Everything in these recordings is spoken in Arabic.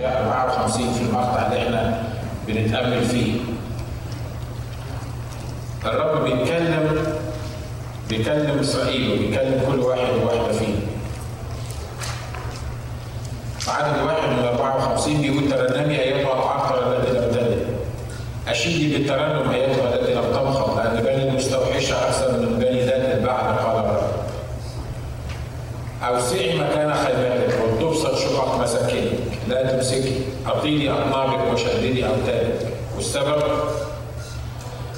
54 في المقطع اللي إحنا بنتأمل فيه. الرب بيتكلم بيكلم إسرائيل وبيكلم كل واحد وواحدة فيهم عدد واحد من 54 بيقول ترنمي أيتها العقل التي لم تلد اشيدي بالترنم أيتها التي لم تمخض لأن بني المستوحشة أحسن من بني ذات البعل قال الرب اوسعي مكان خيماتك وتبسط شقق مساكنك تمسكي اطيلي اطنابك وشددي اوتادك والسبب؟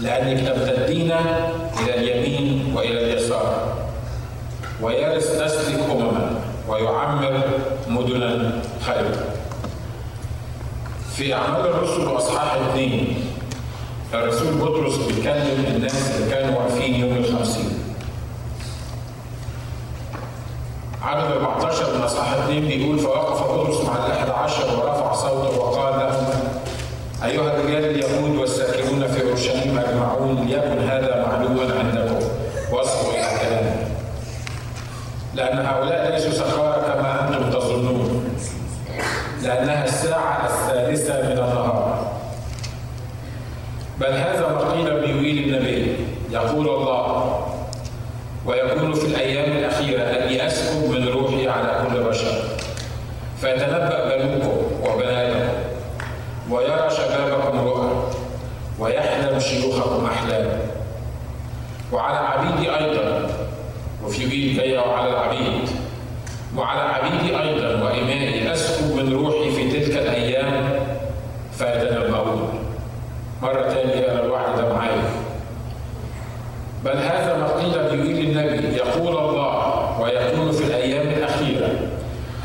لأنك تمتدين إلى اليمين وإلى اليسار. ويرث نسلك أمما ويعمر مدنا خيرا. في أعمال الرسل وأصحاح اثنين الرسول بطرس بيكلم الناس اللي كانوا واقفين يوم الخمسين عدد 14 من أصحاح اثنين بيقول فوقف بطرس مع الأحد عشر ورفع صوته وقال لهم أيها الرجال اليهود والساكنون في أورشليم أجمعون ليكن هذا معلوما عندكم واصغوا إلى كلامي لأن هؤلاء ليسوا سخارى كما أنتم تظنون. لأنها الساعة الثالثة من النهار. بل هذا ما قيل بيويل النبي يقول الله ويكون في الأيام الأخيرة أني أسكب من روحي على كل بشر فيتنبأ بنوكم وبناتكم ويرى شبابكم رؤى ويحلم شيوخكم احلاما وعلى عبيدي أيضا وفي بيت جاية وعلى العبيد. وعلى عبيدي أيضا وإمائي اسكب من روحي في تلك الأيام فيتنبؤون. مرة ثانية أنا الوعد ده معايا. بل هذا ما قيل بيقول النبي يقول الله ويكون في الاخيره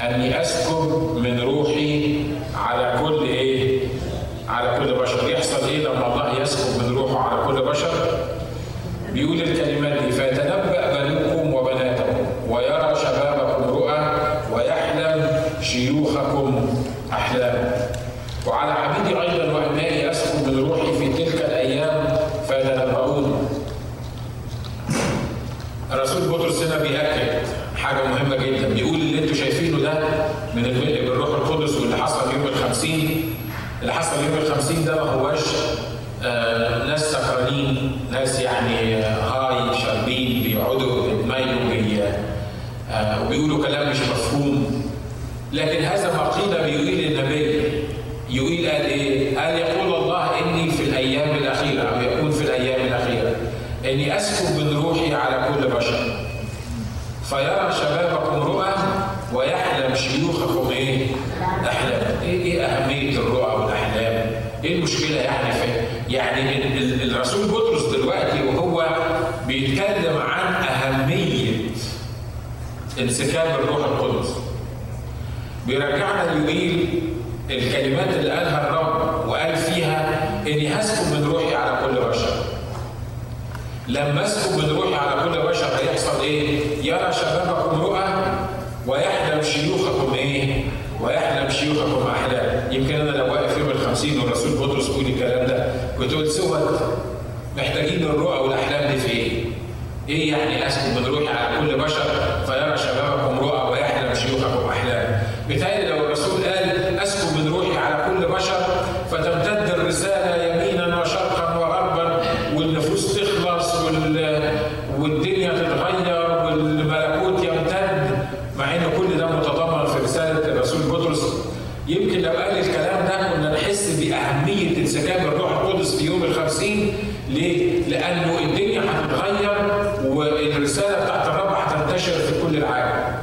أني اسكب من روحي 50 اللي حصل يوم ال 50 ده ما هواش آه، ناس سكرانين ناس يعني آه، هاي شاربين بيقعدوا بيتميلوا آه، وبيقولوا كلام مش مفهوم لكن هذا ما قيل بيقول النبي يقول قال إيه؟ قال يقول الله إني في الأيام الأخيرة أو يقول في الأيام الأخيرة إني أسكن عن أهمية انسكاب الروح القدس. بيرجعنا ليويل الكلمات اللي قالها الرب وقال فيها إني هسكب من روحي على كل بشر. لما أسكب من روحي على كل بشر هيحصل إيه؟ يرى شبابكم رؤى ويحلم شيوخكم إيه؟ ويحلم شيوخكم أحلام. يمكن أنا لو واقف يوم الخمسين والرسول بطرس بيقول الكلام ده كنت قلت محتاجين الرؤى والأحلام دي في إيه؟ إيه يعني اسكب من روحي على كل بشر فيرى شبابكم رؤى ويحلم شيوخكم احلام. بالتالي لو الرسول قال اسكب من روحي على كل بشر فتمتد الرساله يمينا وشرقا وغربا والنفوس تخلص والدنيا تتغير والملكوت يمتد مع ان كل ده متضمن في رساله الرسول بطرس يمكن لو قال الكلام ده كنا نحس باهميه انسكاب الروح القدس في يوم الخمسين ليه؟ لأنه الدنيا هتتغير والرساله بتاعت الرب هتنتشر في كل العالم.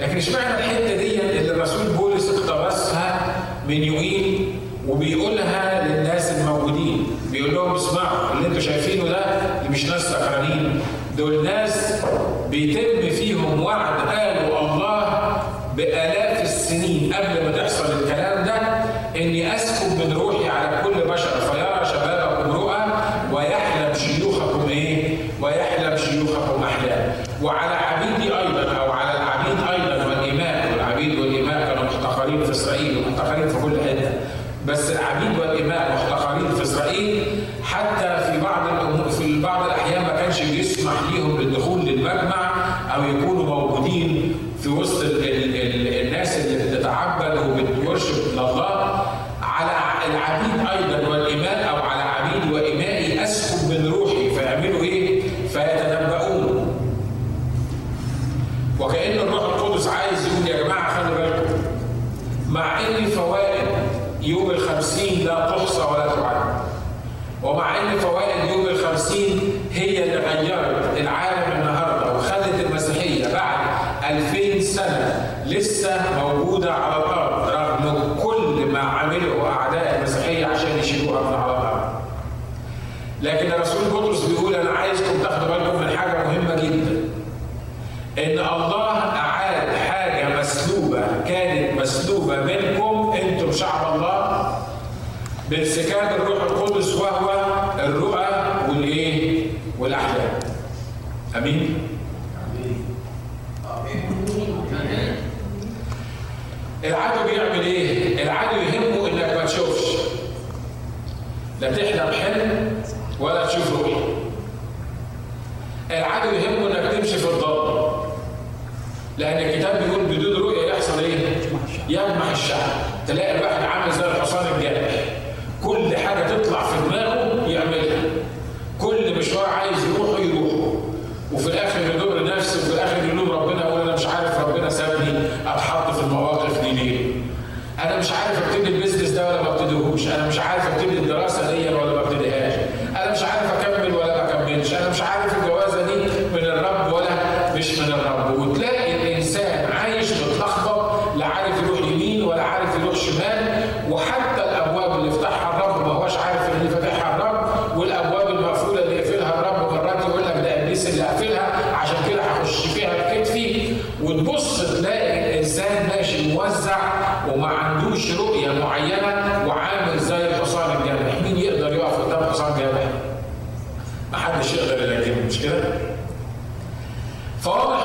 لكن اشمعنى الحتة دي اللي الرسول بولس اقتبسها من يوئيل وبيقولها للناس الموجودين. بيقول لهم اسمعوا اللي أنتوا شايفينه ده مش ناس سكرانين دول ناس بيتم فيهم وعد الله على العبيد أيضا. إن الله أعاد حاجة مسلوبة كانت مسلوبة منكم أنتم شعب الله بانسكاب الروح القدس وهو الرؤى والإيه؟ والأحلام. أمين؟ انسان ماشي موزع وما عندوش رؤية معينة وعامل زي الحصان الجامح، مين يقدر يقف قدام حصان جامح؟ ما حدش يقدر يلاقيه مش كده؟ فواضح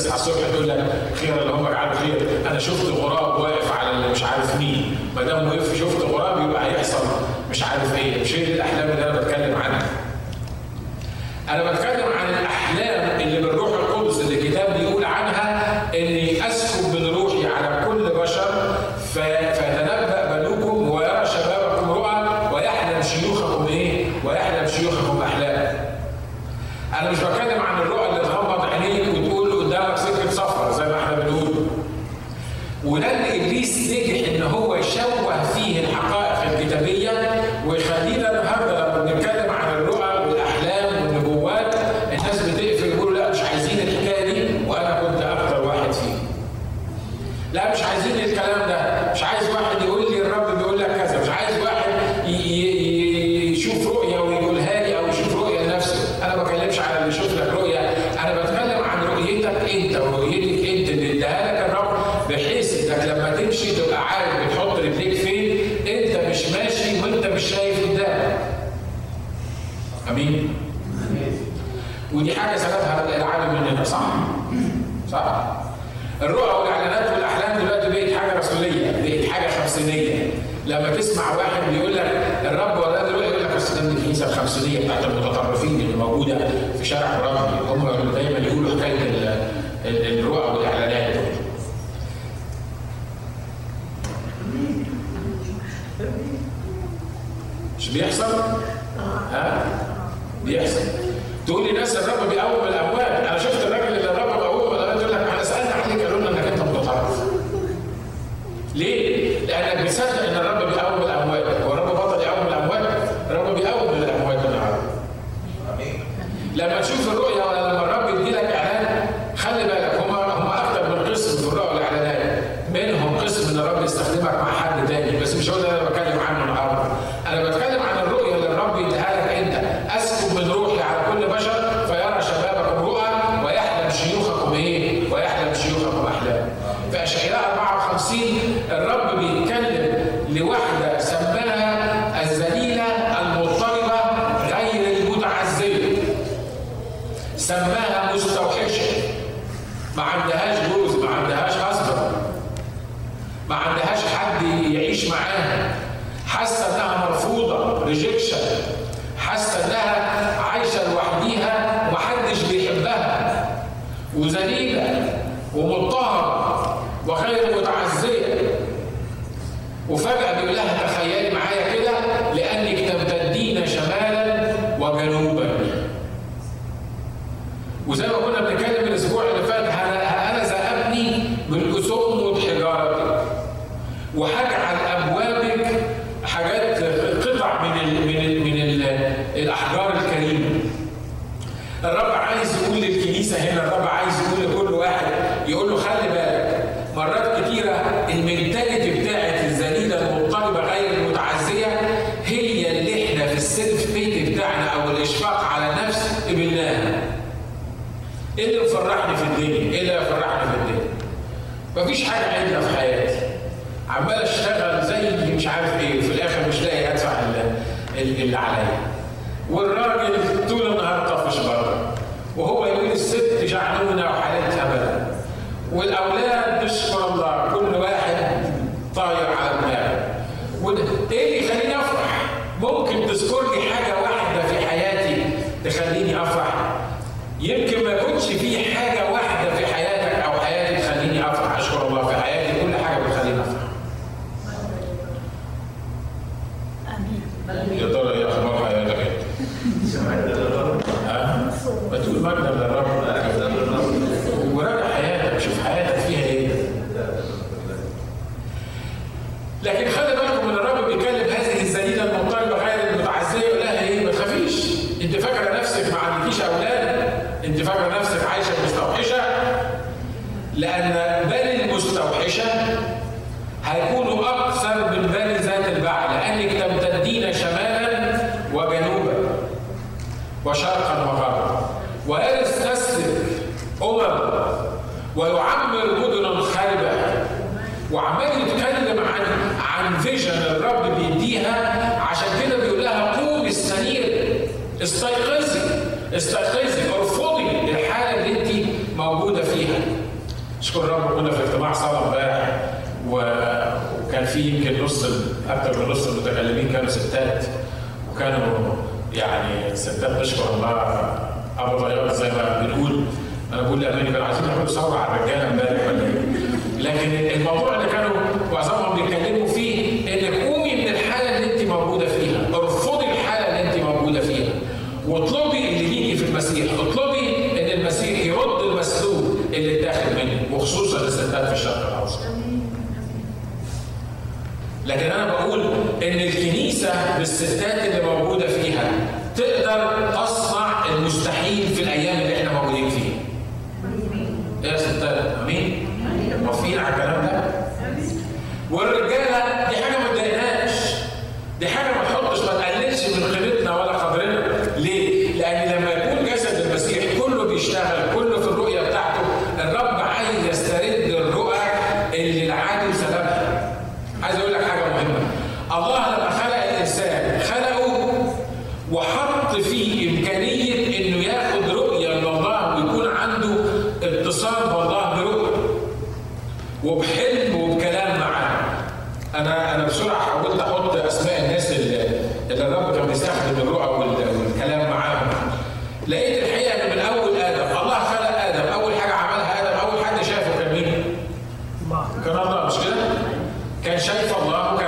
تصحى الصبح تقول لك خير اللي هم جعلوا خير أنا شفت غراب واقف على اللي مش عارف مين. ما دام وقف شفت غراب يبقى هيحصل مش عارف إيه. مش هي دي الأحلام اللي أنا مش عايزين الكلام ده مش عايز واحد المتطرفين اللي موجودة في شارع الرمل هم دايما يقولوا حكاية الرؤى والإعلانات مش بيحصل؟ ها؟ بيحصل تقول لي ناس الرب بأول يستخدمك مع حد تاني بس مش هو ده اللي المنتاليتي بتاعت الذليله المضطربه غير المتعزية هي اللي إحنا في السيلف بيت بتاعنا أو الإشفاق على نفس قبلناها. إيه اللي مفرحني في الدنيا؟ إيه اللي فرحني في الدنيا؟ مفيش حاجة عندنا في حياتي. عمال أشتغل زي مش عارف إيه وفي الآخر مش لاقي أدفع اللي عليا. تخليني أفرح. يمكن ما كنتش في حاجة هيكونوا أكثر من بني ذات البحر لأنك تمتدين شمالا وجنوبا وشرقا وغربا. ويستسلك أمم ويعمر مدنا خربة وعمال يتكلم عن عن فيجن الرب بيديها عشان كده بيقول لها قومي السرير استيقظي استيقظي في يمكن نص أكثر من نص المتكلمين كانوا ستات وكانوا يعني ستات بشكر الله أبو طيار زي ما بنقول أنا بقول لأمريكا عايزين يعملوا ثورة على الرجاله أمبارح ولا إيه؟ لكن الموضوع اللي كانوا معظمهم لكن أنا بقول إن الكنيسة بالستات اللي موجودة كان شايف الله.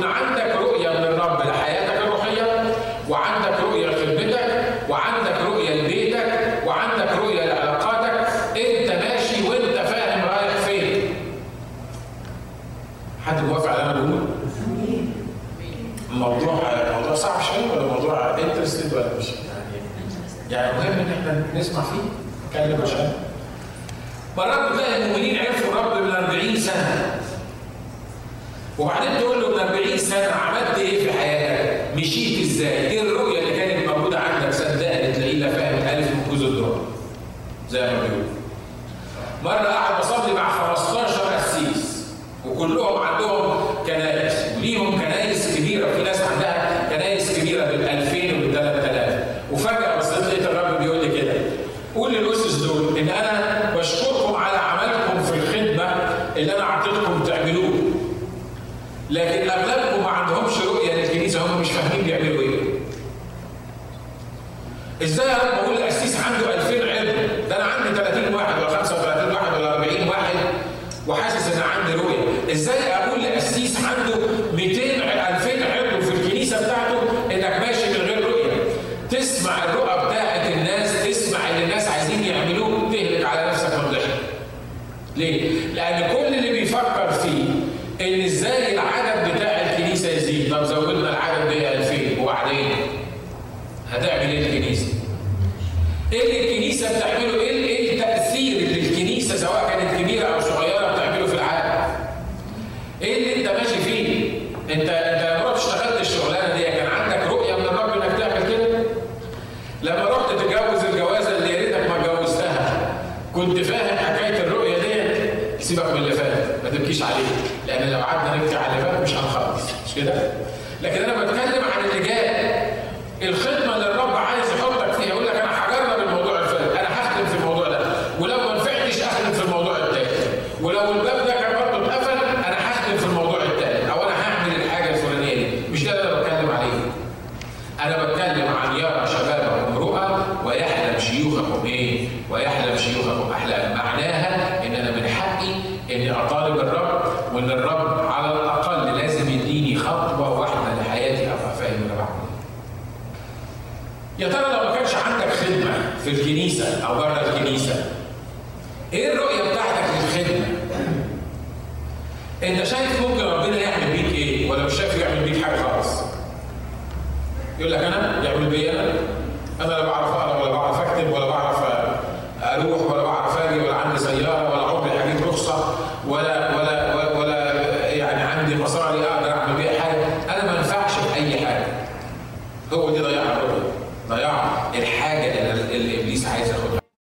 يكون عندك رؤية من الرب لحياتك الروحية وعندك رؤية لخدمتك وعندك رؤية لبيتك وعندك رؤية لعلاقاتك. انت ماشي وانت فاهم رايح فين. حد موافق على اللي أنا بقوله؟ الموضوع موضوع صعب شوية ولا موضوع انترستد ولا مش؟ يعني مهم إن إحنا نسمع فيه نتكلم عشان مرات بتلاقي المؤمنين عرفوا الرب من 40 سنة. وبعدين تقول له من 40 سنه عملت إيه في حياتك؟ مشيت إزاي؟ إيه الرؤيه اللي كانت موجوده عندك؟ صدقني تلاقيه لا فاهم الالف من جزء الدرجه زي ما بيقولوا. مرة قاعد بصلي مع 15 قسيس وكلهم عندهم كنائس وليهم كنائس كبيرة في ناس عندها كنائس كبيره بال 2000 وبال 3000 وفجاه بصيت لقيت الرب بيقول لي كده قول للاسس دول ان أنا بشكركم على عملكم في الخدمه اللي أنا اعطيتكم تعملوه لكن اغلبكم ما عندهمش رؤيه للكنيسه هم مش فاهمين بيعملوا إيه. إزاي يا رب أقول لقسيس عنده 2000 عضو ده أنا عندي 30 واحد ولا 35 واحد ولا 40 واحد وحاسس ان عندي رؤيه إزاي أقول لقسيس عنده 200 2000 عضو في الكنيسه بتاعته انك ماشي من غير رؤيه تسمع الرؤى بتاعت الناس تسمع اللي الناس عايزين يعملوه تهلك على نفسك من الضحك لأن كل اللي بيفكر فيه إن إزاي العدد بتاع الكنيسة يزيد، طب زودنا العدد ب 2000 وبعدين هتعمل إيه الكنيسة؟ إيه اللي الكنيسة بتعمله؟ إيه إيه التأثير اللي الكنيسة سواء كانت كبيرة أو صغيرة بتعمله في العالم؟ إيه اللي أنت ماشي فيه؟ أنت أنت لما رحت اشتغلت الشغلانة دي كان عندك رؤية من الرب إنك تعمل كده؟ لما رحت تتجوز الجوازة اللي يا ريتك ما اتجوزتها كنت فاهم حكاية الرؤية ديت سيبك من اللي فات ما تبكيش عليه لأن لو قعدنا نبكي على اللي فات مش هنخلص مش كده؟ لكن أنا بتكلم عن اللي جاي الخدمة اللي الرب عايز يحطك فيها يقول لك أنا هجرب الموضوع الفلاني أنا هخدم في الموضوع ده ولو ما نفعتش أخدم في الموضوع التاني ولو الباب ده كان برضه اتقفل أنا هخدم في الموضوع التاني أو أنا هعمل الحاجة الفلانية دي مش ده اللي أنا بتكلم عليه أنا بتكلم عن يرى شبابكم رؤى ويحلم شيوخكم إيه؟ ويحلم شيوخكم أحلام، معناها إن أنا من حقي إني أطالب الرب وإن الرب على الأقل لازم يديني خطوة واحدة لحياتي أبقى فاهم أنا بعمل إيه. يا ترى لو ما كانش عندك خدمة في الكنيسة أو بره الكنيسة إيه الرؤية بتاعتك للخدمة؟ أنت شايف ممكن ربنا يعمل بيك إيه؟ ولا مش شايف يعمل بيك حاجة خالص؟ يقول لك أنا يعمل بي أنا أنا لا بعرف أقرأ ولا بعرف أكتب ولا بعرف أروح ولا بعرف